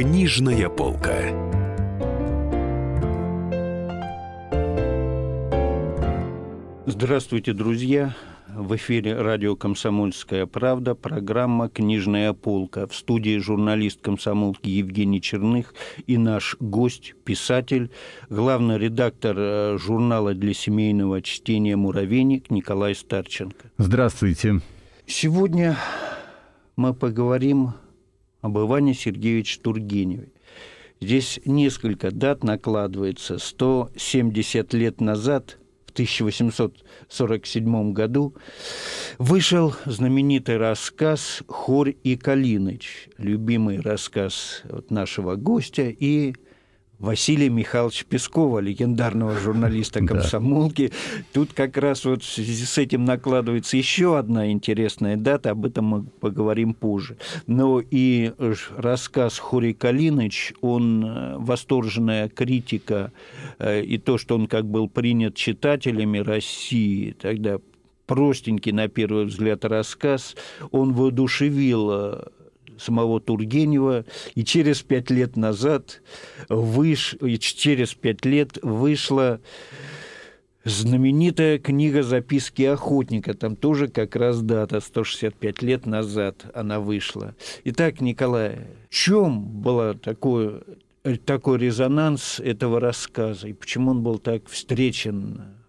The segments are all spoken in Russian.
Книжная полка. Здравствуйте, друзья! В эфире радио «Комсомольская правда», программа «Книжная полка». В студии журналист комсомолки Евгений Черных и наш гость, писатель, главный редактор э, журнала для семейного чтения «Муравейник» Николай Старченко. Здравствуйте. Сегодня мы поговорим об Иване Сергеевиче Тургеневе. Здесь несколько дат накладывается. 170 лет назад – в 1847 году вышел знаменитый рассказ «Хорь и Калиныч», любимый рассказ нашего гостя и Василия Михайловича Пескова, легендарного журналиста комсомолки. Тут как раз вот в связи с этим накладывается еще одна интересная дата, об этом мы поговорим позже. Но и рассказ Хури Калиныч, он э, восторженная критика, э, и то, что он как был принят читателями России, тогда простенький, на первый взгляд, рассказ, он воодушевил э, самого Тургенева, и через пять лет назад выш... и через пять лет вышла знаменитая книга «Записки охотника». Там тоже как раз дата, 165 лет назад она вышла. Итак, Николай, в чем был такой, такой резонанс этого рассказа, и почему он был так встречен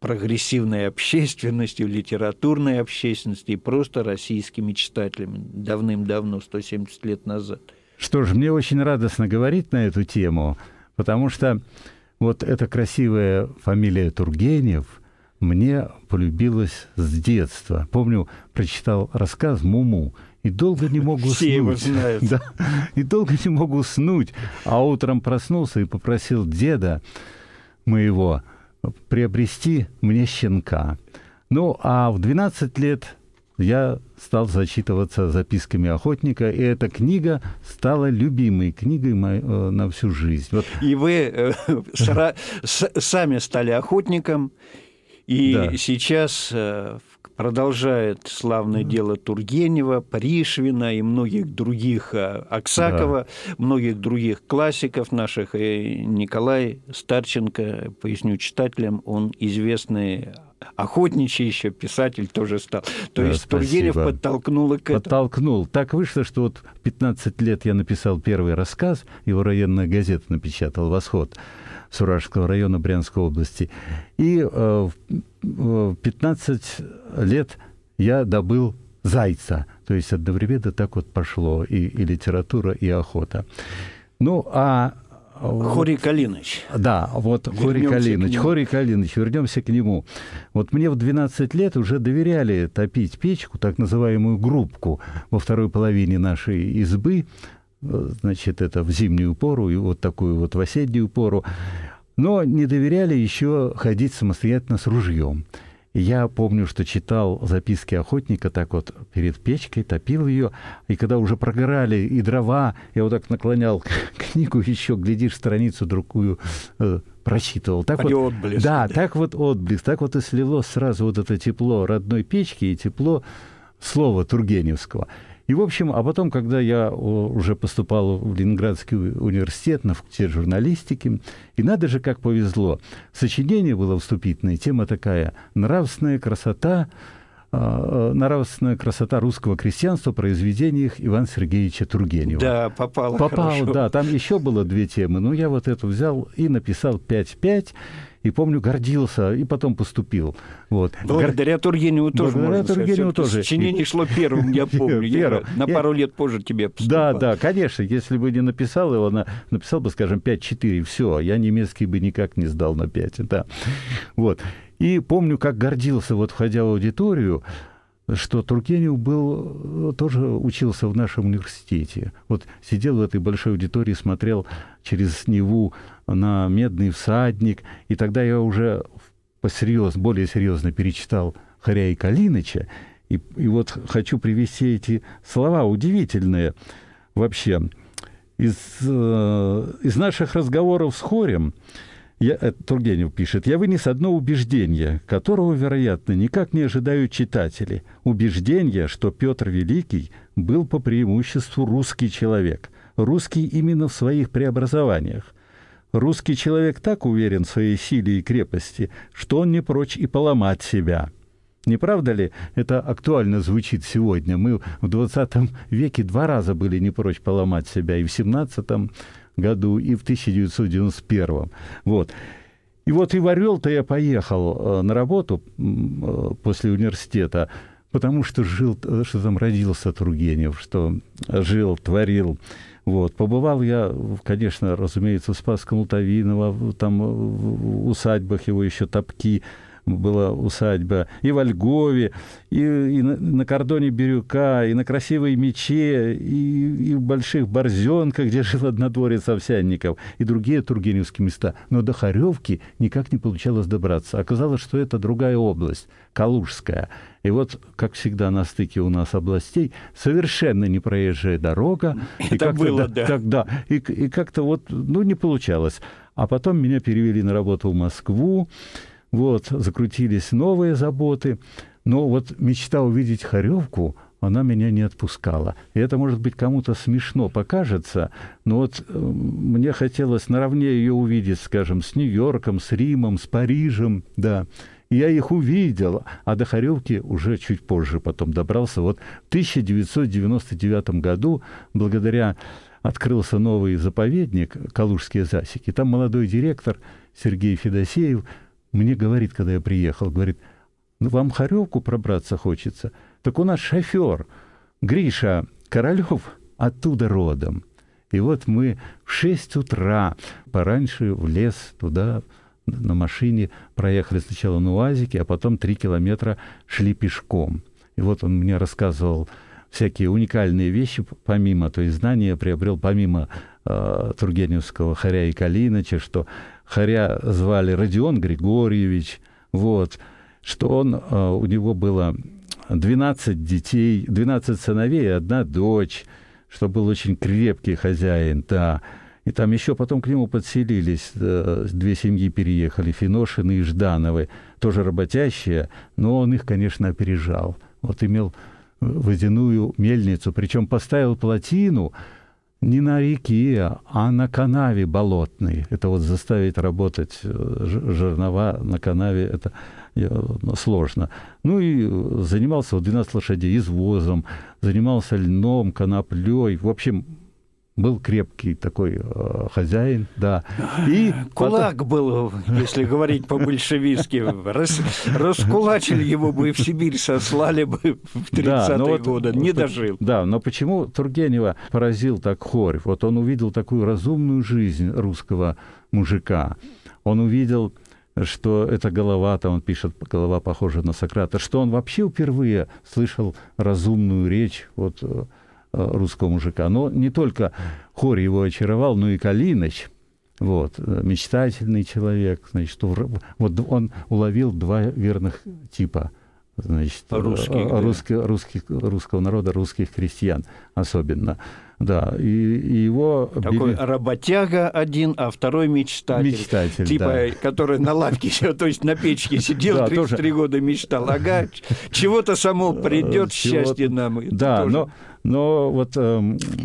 прогрессивной общественностью, литературной общественностью и просто российскими читателями давным-давно, 170 лет назад. Что ж, мне очень радостно говорить на эту тему, потому что вот эта красивая фамилия Тургенев мне полюбилась с детства. Помню, прочитал рассказ «Муму», и долго не мог уснуть. Все его знают. Да, и долго не мог уснуть. А утром проснулся и попросил деда моего – приобрести мне щенка. Ну, а в 12 лет я стал зачитываться записками охотника, и эта книга стала любимой книгой моей, э, на всю жизнь. Вот. И вы э, сами стали охотником, и да. сейчас э, продолжает славное mm. дело Тургенева, Пришвина и многих других, э, Аксакова, да. многих других классиков наших. И Николай Старченко, поясню читателям, он известный охотничий еще писатель тоже стал. То да, есть спасибо. Тургенев подтолкнул к этому. Подтолкнул. Так вышло, что вот 15 лет я написал первый рассказ, его районная газета напечатала «Восход». Суражского района Брянской области. И э, в 15 лет я добыл зайца. То есть одновременно так вот пошло и, и литература, и охота. Ну, а Хори Калиныч. Да, вот вернемся Хори Калиныч. Хори Калиныч, вернемся к нему. Вот мне в 12 лет уже доверяли топить печку, так называемую грубку, во второй половине нашей избы значит, это в зимнюю пору и вот такую вот в осеннюю пору. Но не доверяли еще ходить самостоятельно с ружьем. И я помню, что читал записки охотника так вот перед печкой, топил ее, и когда уже прогорали и дрова, я вот так наклонял книгу еще, глядишь, страницу другую э, прочитывал. Так Они вот, отблеск. Да, так вот отблеск, так вот и слилось сразу вот это тепло родной печки и тепло слова Тургеневского. И, в общем, а потом, когда я уже поступал в Ленинградский университет на факультет журналистики, и надо же, как повезло, сочинение было вступительное, тема такая «Нравственная красота а, нравственная красота русского крестьянства в произведениях Ивана Сергеевича Тургенева. Да, попал. Попал, хорошо. да. Там еще было две темы. Но я вот эту взял и написал 5-5 и помню, гордился, и потом поступил. Вот. Благодаря Тургеневу тоже, Благодаря можно Тургеневу сказать. тоже. Сочинение шло первым, я помню. Я на пару лет позже тебе поступал. Да, да, конечно. Если бы не написал его, написал бы, скажем, 5-4, все, я немецкий бы никак не сдал на 5. Да. Вот. И помню, как гордился, вот входя в аудиторию, что Тургенев был, тоже учился в нашем университете. Вот сидел в этой большой аудитории, смотрел через Неву на «Медный всадник», и тогда я уже посерьез, более серьезно перечитал Харя и Калиныча, и, и вот хочу привести эти слова удивительные вообще. Из, э, из наших разговоров с Хорем я, это Тургенев пишет, я вынес одно убеждение, которого, вероятно, никак не ожидают читатели. Убеждение, что Петр Великий был по преимуществу русский человек. русский именно в своих преобразованиях. Русский человек так уверен в своей силе и крепости, что он не прочь и поломать себя. Не правда ли это актуально звучит сегодня? Мы в 20 веке два раза были не прочь поломать себя, и в 17 году, и в 1991. Вот. И вот и в Орел-то я поехал э, на работу э, после университета, потому что жил, э, что там родился Тургенев, что жил, творил. Вот. Побывал я, конечно, разумеется, в Спасском Лутовиново, там в усадьбах его еще топки, была усадьба, и во Льгове, и, и на, кордоне Бирюка, и на красивой мече, и, и в Больших Борзенках, где жил однодворец Овсянников, и другие тургеневские места. Но до Харевки никак не получалось добраться. Оказалось, что это другая область, Калужская. И вот, как всегда, на стыке у нас областей совершенно непроезжая дорога. Это и было, да. Как, да и, и как-то вот, ну, не получалось. А потом меня перевели на работу в Москву. Вот, закрутились новые заботы. Но вот мечта увидеть Харевку, она меня не отпускала. И это, может быть, кому-то смешно покажется, но вот э, мне хотелось наравне ее увидеть, скажем, с Нью-Йорком, с Римом, с Парижем, да. И я их увидел, а до Харевки уже чуть позже потом добрался. Вот в 1999 году, благодаря открылся новый заповедник «Калужские засеки», там молодой директор Сергей Федосеев – мне говорит, когда я приехал, говорит, ну, вам Харевку пробраться хочется. Так у нас шофер Гриша Королев оттуда родом. И вот мы в 6 утра пораньше в лес туда на машине проехали сначала на УАЗике, а потом три километра шли пешком. И вот он мне рассказывал всякие уникальные вещи, помимо, то есть знания приобрел помимо э, Тургеневского Харя и Калиныча, что Харя звали Родион Григорьевич, вот, что он, э, у него было 12 детей, 12 сыновей и одна дочь, что был очень крепкий хозяин, да. И там еще потом к нему подселились, э, две семьи переехали, Финошины и Ждановы, тоже работящие, но он их, конечно, опережал. Вот имел водяную мельницу, причем поставил плотину, не на реке, а на канаве болотной. Это вот заставить работать э, жернова на канаве, это э, сложно. Ну и занимался вот 12 лошадей извозом, занимался льном, коноплей. В общем, был крепкий такой э, хозяин, да. И Кулак потом... был, если говорить по-большевистски. Рас, раскулачили его бы и в Сибирь сослали бы в 30-е да, вот, годы. Не вот, дожил. Да, но почему Тургенева поразил так Хорев? Вот он увидел такую разумную жизнь русского мужика. Он увидел что это голова, там он пишет, голова похожа на Сократа, что он вообще впервые слышал разумную речь, вот э, Э, русского мужика. Но не только Хор его очаровал, но и Калиныч, вот, э, мечтательный человек, значит, вот он уловил два верных типа значит, русских, э, русских, русских, русского народа, русских крестьян особенно. Да, и, и его... Такой били... работяга один, а второй мечтатель. Мечтатель, Типа, да. который на лавке, то есть на печке сидел, 33 года мечтал. Ага, чего-то само придет, счастье нам. Да, но но вот э,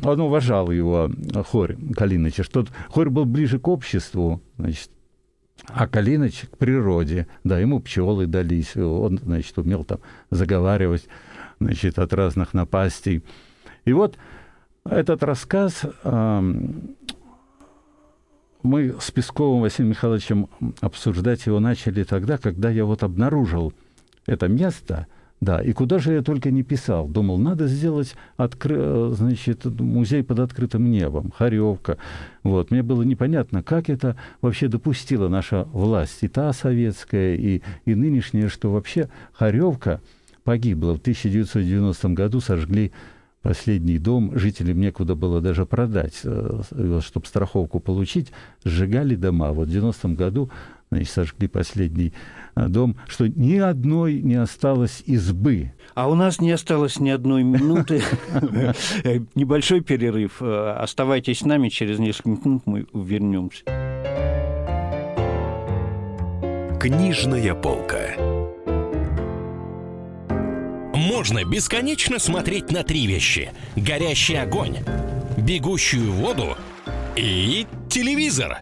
он уважал его, Хорь Калиныч, что Хорь был ближе к обществу, значит, а Калиныч к природе. Да, ему пчелы дались, он, значит, умел там заговаривать, значит, от разных напастей. И вот этот рассказ э, мы с Песковым Василием Михайловичем обсуждать его начали тогда, когда я вот обнаружил это место – да, и куда же я только не писал. Думал, надо сделать откры... значит, музей под открытым небом, Харевка. Вот. Мне было непонятно, как это вообще допустила наша власть, и та советская, и, и нынешняя, что вообще Харевка погибла. В 1990 году сожгли последний дом, жителям некуда было даже продать, э, чтобы страховку получить, сжигали дома. Вот в 90-м году значит, сожгли последний э, дом, что ни одной не осталось избы. А у нас не осталось ни одной минуты. Небольшой перерыв. Э, оставайтесь с нами, через несколько минут мы вернемся. Книжная полка. Можно бесконечно смотреть на три вещи. Горящий огонь бегущую воду и телевизор.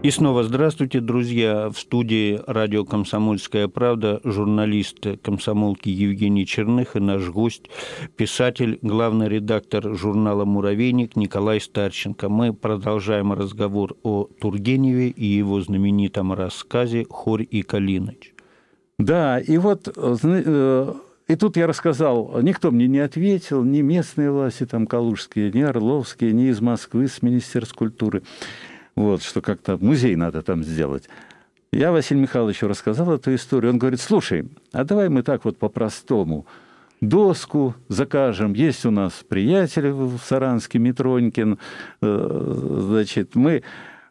И снова здравствуйте, друзья. В студии радио «Комсомольская правда» журналист комсомолки Евгений Черных и наш гость, писатель, главный редактор журнала «Муравейник» Николай Старченко. Мы продолжаем разговор о Тургеневе и его знаменитом рассказе «Хорь и Калиныч». Да, и вот э, и тут я рассказал, никто мне не ответил, ни местные власти там калужские, ни орловские, ни из Москвы, с Министерства культуры. Вот, что как-то музей надо там сделать. Я Василию Михайловичу рассказал эту историю. Он говорит, слушай, а давай мы так вот по-простому доску закажем. Есть у нас приятель в Саранске, Митронькин. Э, значит, мы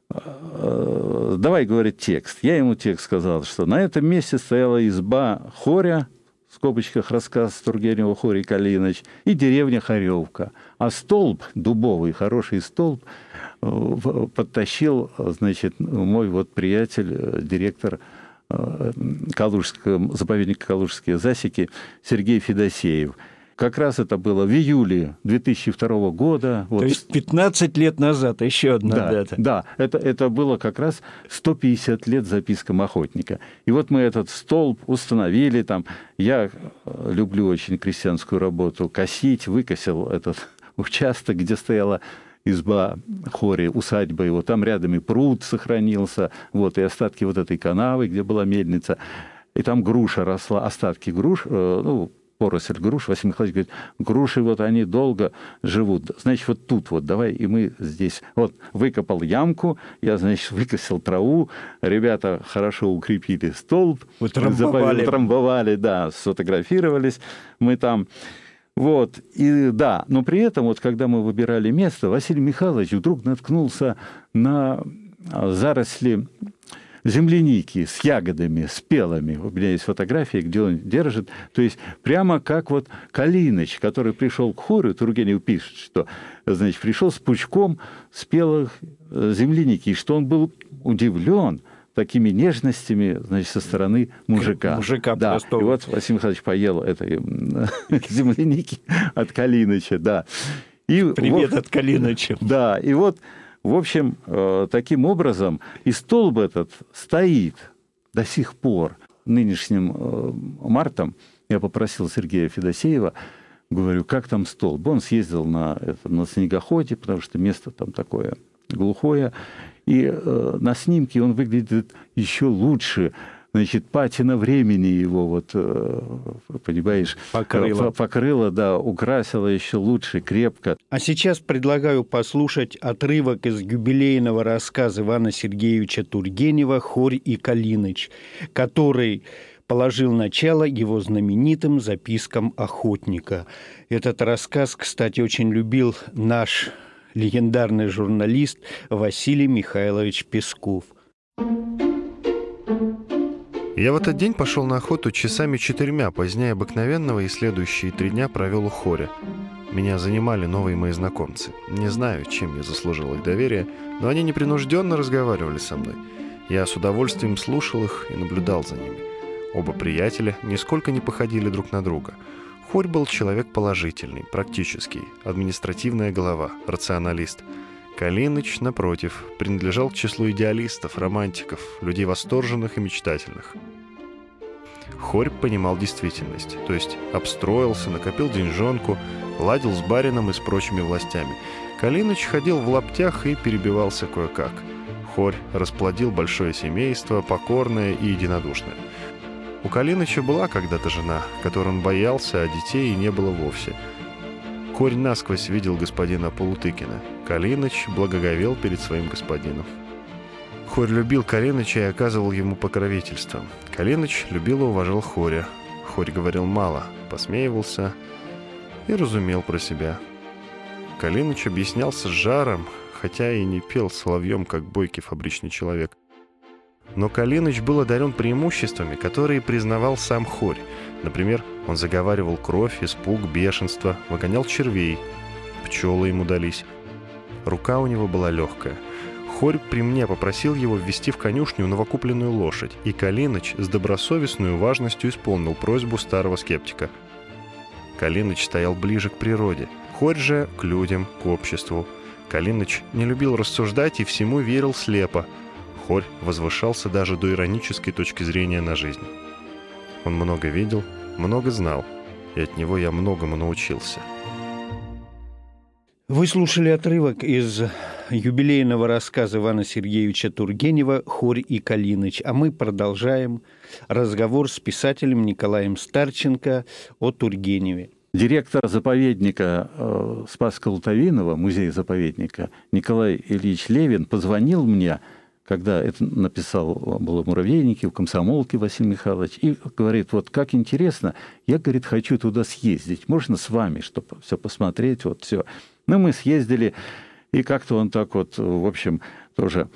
э, давай говорит текст. Я ему текст сказал, что на этом месте стояла изба хоря, скобочках рассказ Тургенева Хорий Калинович, и деревня Харевка. А столб, дубовый, хороший столб, подтащил, значит, мой вот приятель, э, директор э, Калужского, заповедника Калужские засеки Сергей Федосеев – как раз это было в июле 2002 года. Вот. То есть 15 лет назад, еще одна да, дата. Да, это, это было как раз 150 лет запискам охотника. И вот мы этот столб установили там. Я э, люблю очень крестьянскую работу, косить, выкосил этот участок, где стояла изба хори, усадьба его. Там рядом и пруд сохранился, вот, и остатки вот этой канавы, где была мельница. И там груша росла, остатки груш, э, ну, поросль груш, Василий Михайлович говорит, груши вот они долго живут. Значит, вот тут вот давай и мы здесь. Вот выкопал ямку, я, значит, выкосил траву, ребята хорошо укрепили столб. Утрамбовали. Утрамбовали, да, сфотографировались мы там. Вот, и да, но при этом, вот когда мы выбирали место, Василий Михайлович вдруг наткнулся на заросли земляники с ягодами, спелыми. У меня есть фотографии, где он держит. То есть прямо как вот Калиныч, который пришел к хору, Тургенев пишет, что значит, пришел с пучком спелых э, земляники, и что он был удивлен такими нежностями, значит, со стороны мужика. Мужика да. простого. И вот Василий Михайлович поел этой земляники от Калиныча, да. И Привет вот, от Калиныча. Да, и вот в общем, э, таким образом и столб этот стоит до сих пор. Нынешним э, мартом я попросил Сергея Федосеева, говорю, как там столб? Он съездил на, это, на снегоходе, потому что место там такое глухое. И э, на снимке он выглядит еще лучше значит, патина времени его, вот, э, понимаешь, покрыла. покрыла, да, украсила еще лучше, крепко. А сейчас предлагаю послушать отрывок из юбилейного рассказа Ивана Сергеевича Тургенева «Хорь и Калиныч», который положил начало его знаменитым запискам охотника. Этот рассказ, кстати, очень любил наш легендарный журналист Василий Михайлович Песков. Я в этот день пошел на охоту часами четырьмя, позднее обыкновенного, и следующие три дня провел у хоря. Меня занимали новые мои знакомцы. Не знаю, чем я заслужил их доверие, но они непринужденно разговаривали со мной. Я с удовольствием слушал их и наблюдал за ними. Оба приятеля нисколько не походили друг на друга. Хорь был человек положительный, практический, административная голова, рационалист – Калиныч, напротив, принадлежал к числу идеалистов, романтиков, людей восторженных и мечтательных. Хорь понимал действительность, то есть обстроился, накопил деньжонку, ладил с барином и с прочими властями. Калиныч ходил в лаптях и перебивался кое-как. Хорь расплодил большое семейство, покорное и единодушное. У Калиныча была когда-то жена, которой он боялся, а детей и не было вовсе – Хорь насквозь видел господина Полутыкина. Калиныч благоговел перед своим господином. Хорь любил Калиныча и оказывал ему покровительство. Калиныч любил и уважал Хоря. Хорь говорил мало, посмеивался. и разумел про себя. Калиныч объяснялся с жаром, хотя и не пел соловьем, как бойкий фабричный человек. Но Калиныч был одарен преимуществами, которые признавал сам Хорь. Например, он заговаривал кровь, испуг, бешенство, выгонял червей. Пчелы ему дались. Рука у него была легкая. Хорь при мне попросил его ввести в конюшню новокупленную лошадь, и Калиныч с добросовестной важностью исполнил просьбу старого скептика. Калиныч стоял ближе к природе, Хорь же к людям, к обществу. Калиныч не любил рассуждать и всему верил слепо. Хорь возвышался даже до иронической точки зрения на жизнь. Он много видел, много знал, и от него я многому научился. Вы слушали отрывок из юбилейного рассказа Ивана Сергеевича Тургенева «Хорь и Калиныч», а мы продолжаем разговор с писателем Николаем Старченко о Тургеневе. Директор заповедника э, Спаска Лутовинова, музея-заповедника, Николай Ильич Левин позвонил мне, когда это написал, было в «Муравейнике», в «Комсомолке» Василий Михайлович, и говорит, вот как интересно, я, говорит, хочу туда съездить, можно с вами, чтобы все посмотреть, вот все. Ну, мы съездили, и как-то он так вот, в общем, тоже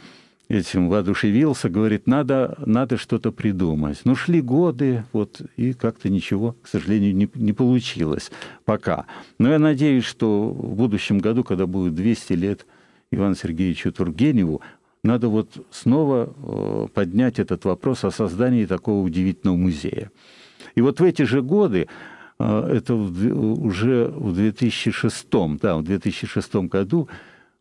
этим воодушевился, говорит, надо, надо что-то придумать. Ну, шли годы, вот, и как-то ничего, к сожалению, не, не получилось пока. Но я надеюсь, что в будущем году, когда будет 200 лет Ивану Сергеевичу Тургеневу, надо вот снова э, поднять этот вопрос о создании такого удивительного музея. И вот в эти же годы а, это уже в 2006, да, в 2006 году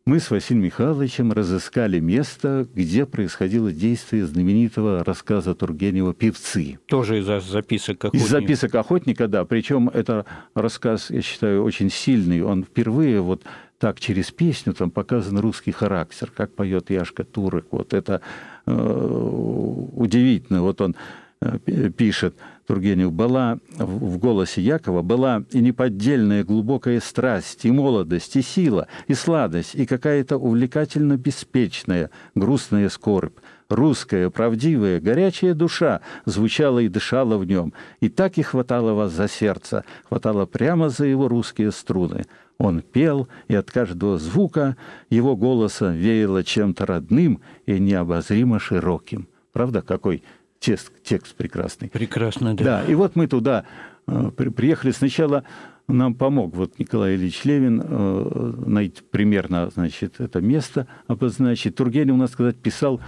мы с Василием Михайловичем разыскали место, где происходило действие знаменитого рассказа Тургенева «Певцы». Тоже из записок охотника. Из записок охотника, да. Причем это рассказ, я считаю, очень сильный. Он впервые вот так через песню там показан русский характер, как поет Яшка Турок. Вот это э, удивительно. Вот он э, пишет – Тургенев, была в голосе Якова была и неподдельная глубокая страсть, и молодость, и сила, и сладость, и какая-то увлекательно беспечная, грустная скорбь. Русская, правдивая, горячая душа звучала и дышала в нем, и так и хватало вас за сердце, хватало прямо за его русские струны. Он пел, и от каждого звука его голоса веяло чем-то родным и необозримо широким. Правда, какой текст, текст прекрасный. Прекрасно, да. Да, и вот мы туда э, приехали. Сначала нам помог вот Николай Ильич Левин э, найти примерно, значит, это место обозначить. Тургенев, у нас сказать, писал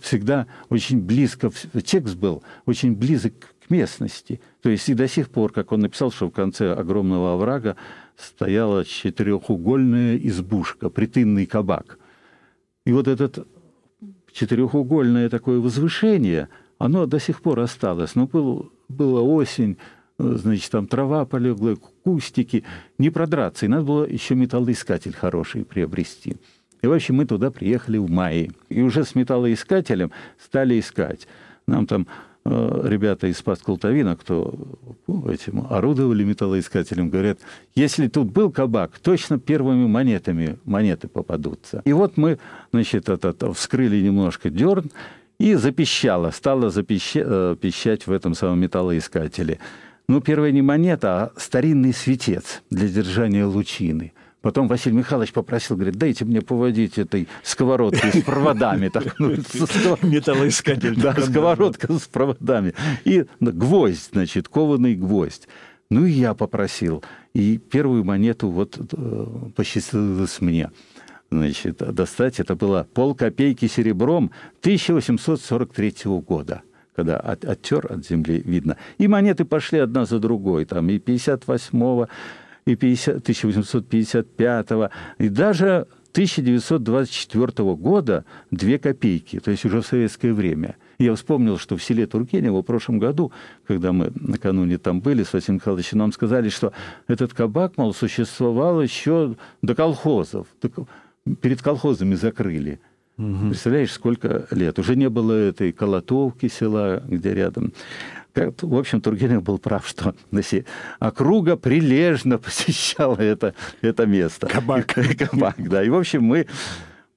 всегда очень близко, текст был очень близок к местности. То есть и до сих пор, как он написал, что в конце огромного оврага стояла четырехугольная избушка, притынный кабак. И вот этот четырехугольное такое возвышение – оно до сих пор осталось. Но был, была осень, значит, там трава полегла, кустики. Не продраться. И надо было еще металлоискатель хороший приобрести. И вообще мы туда приехали в мае. И уже с металлоискателем стали искать. Нам там ребята из Пасколтовина, кто ну, этим орудовали металлоискателем, говорят, если тут был кабак, точно первыми монетами монеты попадутся. И вот мы, значит, это, вскрыли немножко дерн, и запищала, стала запищать э, в этом самом металлоискателе. Ну, первая не монета, а старинный светец для держания лучины. Потом Василий Михайлович попросил, говорит, дайте мне поводить этой сковородкой с проводами. Ну, Металлоискатель. Да, сковородка с проводами. И гвоздь, значит, кованый гвоздь. Ну, и я попросил. И первую монету вот э, посчастливилось мне значит, достать. Это было полкопейки серебром 1843 года когда от, оттер от земли видно. И монеты пошли одна за другой, там и 58-го, и 50, 1855-го, и даже 1924 года две копейки, то есть уже в советское время. Я вспомнил, что в селе Тургенево в прошлом году, когда мы накануне там были с Василием Михайловичем, нам сказали, что этот кабак, мол, существовал еще до колхозов перед колхозами закрыли. Угу. Представляешь, сколько лет? Уже не было этой колотовки села, где рядом. В общем, Тургенев был прав, что округа прилежно посещала это, это место. Кабак. Кабак, да. И, в общем, мы,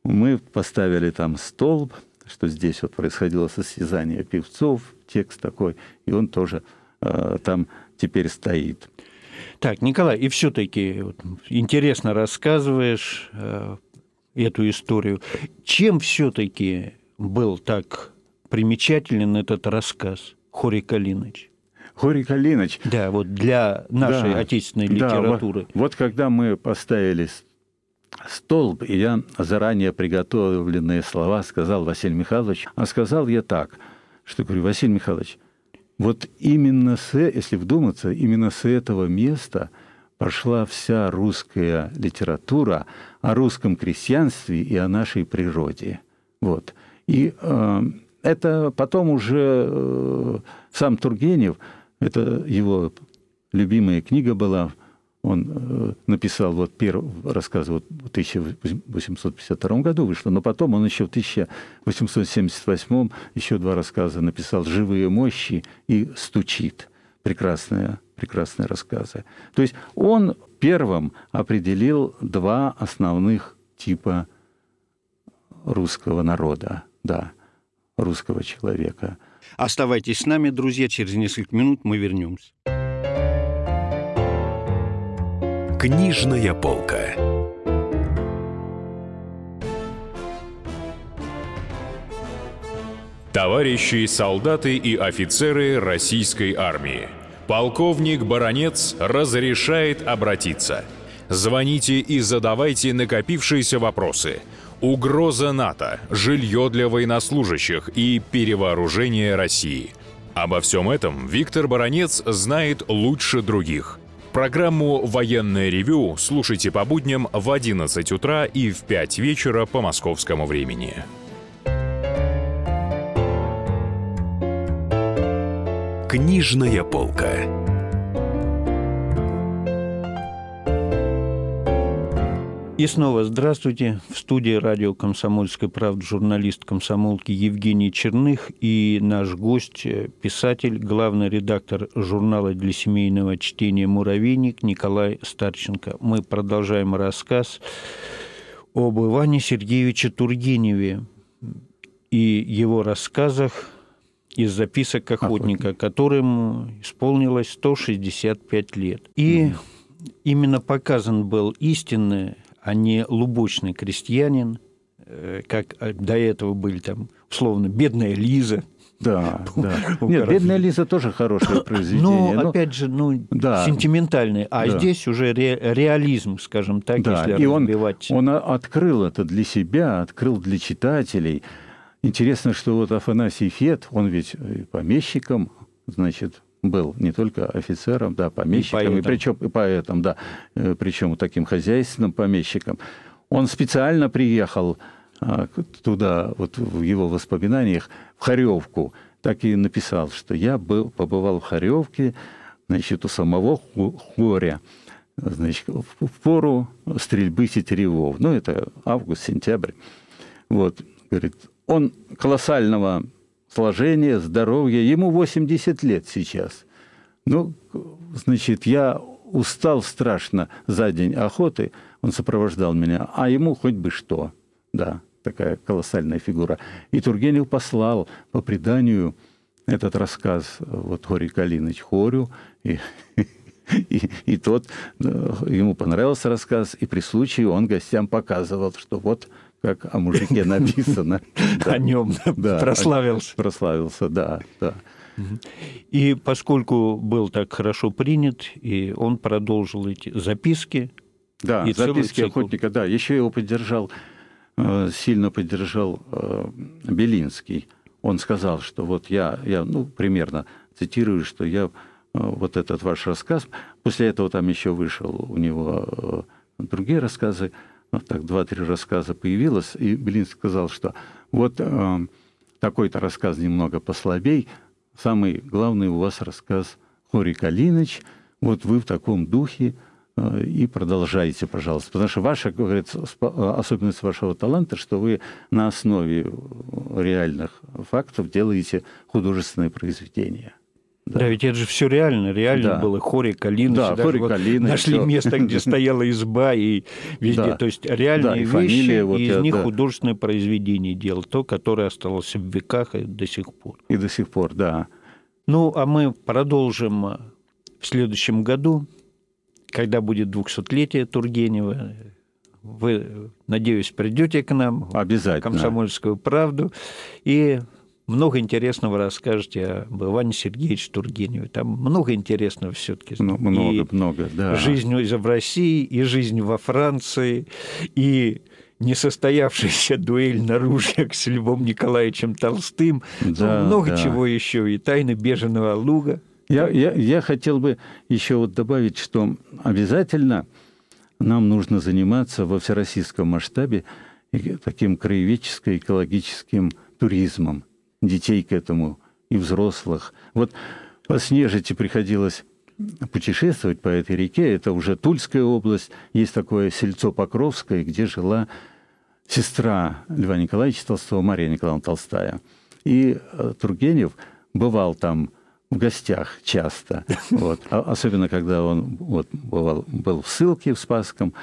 мы поставили там столб, что здесь вот происходило состязание певцов, текст такой, и он тоже э, там теперь стоит. Так, Николай, и все-таки вот, интересно рассказываешь э, эту историю. Чем все-таки был так примечателен этот рассказ Хори Калиныч? Хори Калиныч. Да, вот для нашей Да, отечественной да, литературы. вот, вот когда мы поставили столб, и я заранее приготовленные слова сказал Василий Михайлович, а сказал я так, что говорю, Василий Михайлович, вот именно с, э- если вдуматься, именно с этого места пошла вся русская литература о русском крестьянстве и о нашей природе. Вот. И э, это потом уже э, сам Тургенев, это его любимая книга была, он э, написал вот первый рассказ вот в 1852 году вышло, но потом он еще в 1878 еще два рассказа написал «Живые мощи» и «Стучит». Прекрасные, прекрасные рассказы. То есть он первым определил два основных типа русского народа, да, русского человека. Оставайтесь с нами, друзья, через несколько минут мы вернемся. Книжная полка. Товарищи солдаты и офицеры российской армии. Полковник Баронец разрешает обратиться. Звоните и задавайте накопившиеся вопросы. Угроза НАТО, жилье для военнослужащих и перевооружение России. Обо всем этом Виктор Баронец знает лучше других. Программу «Военное ревю» слушайте по будням в 11 утра и в 5 вечера по московскому времени. Книжная полка. И снова здравствуйте. В студии радио «Комсомольская правда» журналист комсомолки Евгений Черных и наш гость, э, писатель, главный редактор журнала для семейного чтения «Муравейник» Николай Старченко. Мы продолжаем рассказ об Иване Сергеевиче Тургеневе и его рассказах из записок охотника, которому исполнилось 165 лет. И именно показан был истинный, а не лубочный крестьянин, э, как э, до этого были там, условно, бедная Лиза. Да, да. Нет. «Бедная Лиза» тоже хорошее произведение. Но, но- опять же, ну, Да. сентиментальный. А Да. здесь уже ре- реализм, скажем так, Да, если и он, разбивать. он о- открыл это для себя, открыл для читателей. Интересно, что вот Афанасий Фет, он ведь и помещиком, значит, был не только офицером, да, помещиком, и, поэтом. причем и поэтом, да, э, причем таким хозяйственным помещиком. Он специально приехал а, туда, вот в его воспоминаниях, в Харевку, так и написал, что я был, побывал в Харевке, значит, у самого Хоря, значит, в пору стрельбы тетеревов. Ну, это август-сентябрь. Вот, говорит, он колоссального сложения, здоровья, ему 80 лет сейчас. Ну, значит, я устал страшно за день охоты, он сопровождал меня, а ему хоть бы что, да, такая колоссальная фигура. И Тургенев послал по преданию этот рассказ вот Хори Калиныч Хорю, и, и, и тот, э, ему понравился рассказ, и при случае он гостям показывал, что вот как о мужике написано. О нем прославился. Прославился, да, да. И поскольку был так хорошо принят, и он продолжил эти записки, Да, И записки охотника, да. Еще его поддержал, э, сильно поддержал э, Белинский. Он сказал, что вот я, я ну, примерно цитирую, что я э, вот этот ваш рассказ, после этого там еще вышел у него другие рассказы, ну, так, два-три рассказа появилось, и Белинский сказал, что вот э, такой-то рассказ немного послабей, самый главный у вас рассказ Хори Калиныч, вот вы в таком духе, э, и продолжайте, пожалуйста. Потому что ваша, как говорится, спо- э, особенность вашего таланта, что вы на основе реальных фактов делаете художественное произведение. Да, ведь это же все реально, реально Да. было Хори Калиныч, Да, Хори вот Калиныч, нашли всё. место, где стояла изба, и везде, Да. то есть Да, реальные и вещи, фамилия вот и из я, них да. художественное произведение делал, то, которое осталось в веках и до сих пор. И до сих пор, да. Ну, а мы продолжим э, в следующем году когда будет 200-летие Тургенева, вы, надеюсь, придете к нам Обязательно. «Комсомольскую правду» и много интересного расскажете об Иване Сергеевиче Тургеневе. Там много интересного все-таки. Ну, много, много, да. Жизнь в России, и жизнь во Франции, и несостоявшаяся дуэль на ружьях с Львом Николаевичем Толстым. Ну, Да, много да. чего еще. И тайны беженого луга. Я, я, я хотел бы еще вот добавить, что обязательно нам нужно заниматься во всероссийском масштабе и таким краеведческо-экологическим туризмом. Детей к этому и взрослых. Вот по Снежити приходилось путешествовать по этой реке. Это уже Тульская область. Есть такое сельцо Покровское, где жила сестра Льва Николаевича Толстого, Мария Николаевна Толстая. И э, Тургенев бывал там в гостях часто, вот. А- особенно когда он вот, бывал, был в ссылке в Спасском,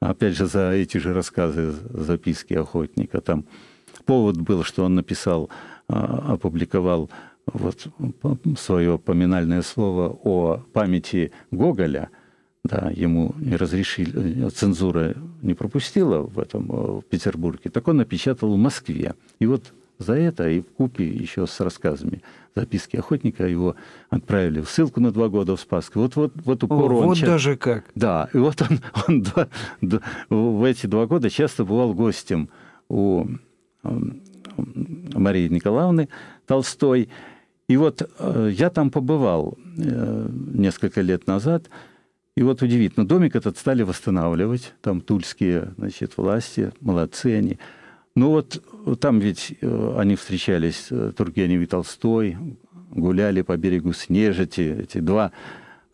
опять же, за эти же рассказы, записки охотника. Там повод был, что он написал, опубликовал вот свое поминальное слово о памяти Гоголя, да, ему не разрешили, цензура не пропустила в этом э, в Петербурге, так он напечатал в Москве. И вот за это и в купе еще с рассказами записки охотника его отправили в ссылку на два года в Спасск. Вот, вот, вот О, упор он вот ча- даже как. да, и вот он, он два- д- в эти два года часто бывал гостем у Марии Николаевны Толстой. И вот э, я там побывал э, несколько лет назад, и вот удивительно, домик этот стали восстанавливать, там тульские, значит, власти, молодцы они. Ну вот там ведь э, они встречались, э, Тургенев и Толстой, гуляли по берегу Снежити, эти два,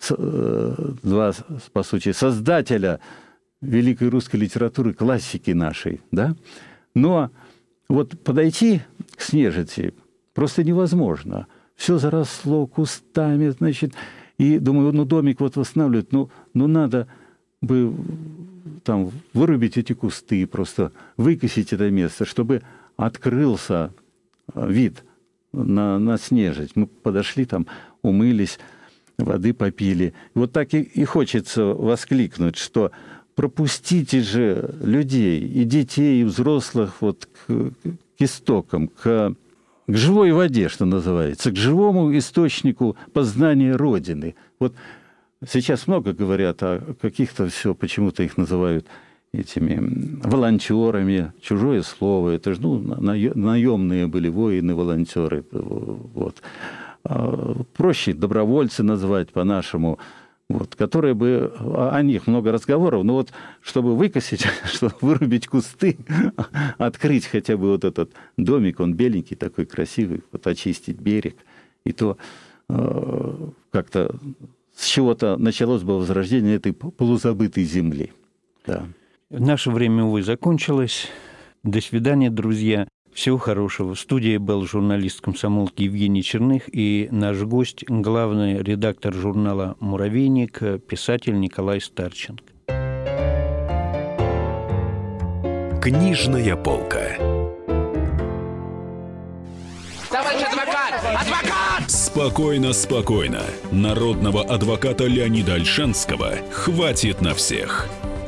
э, два, по сути, создателя великой русской литературы, классики нашей, да? Но вот подойти к Снежити просто невозможно. Все заросло кустами, значит, и думаю, ну домик вот восстанавливают, ну, ну надо бы там вырубить эти кусты, просто выкосить это место, чтобы открылся э, вид на, на снежить. Мы подошли там, умылись, воды попили. Вот так и, и хочется воскликнуть, что пропустите же людей, и детей, и взрослых вот к, к истокам, к, к живой воде, что называется, к живому источнику познания Родины. Вот сейчас много говорят о каких-то все, почему-то их называют этими волонтерами, чужое слово, это же ну, на- наемные были воины, волонтеры. Вот. А, Проще добровольцы назвать по-нашему, вот, которые бы, о о них много разговоров, но вот чтобы выкосить, чтобы вырубить кусты, открыть хотя бы вот этот домик, он беленький, такой красивый, вот очистить берег, и то э, как-то с чего-то началось бы возрождение этой полузабытой земли. Да. Наше время, увы, закончилось. До свидания, друзья. Всего хорошего. В студии был журналист комсомолки Евгений Черных и наш гость, главный редактор журнала «Муравейник», писатель Николай Старченко. Книжная полка. Товарищ адвокат! Адвокат! Спокойно, спокойно. Народного адвоката Леонида Альшанского хватит на всех.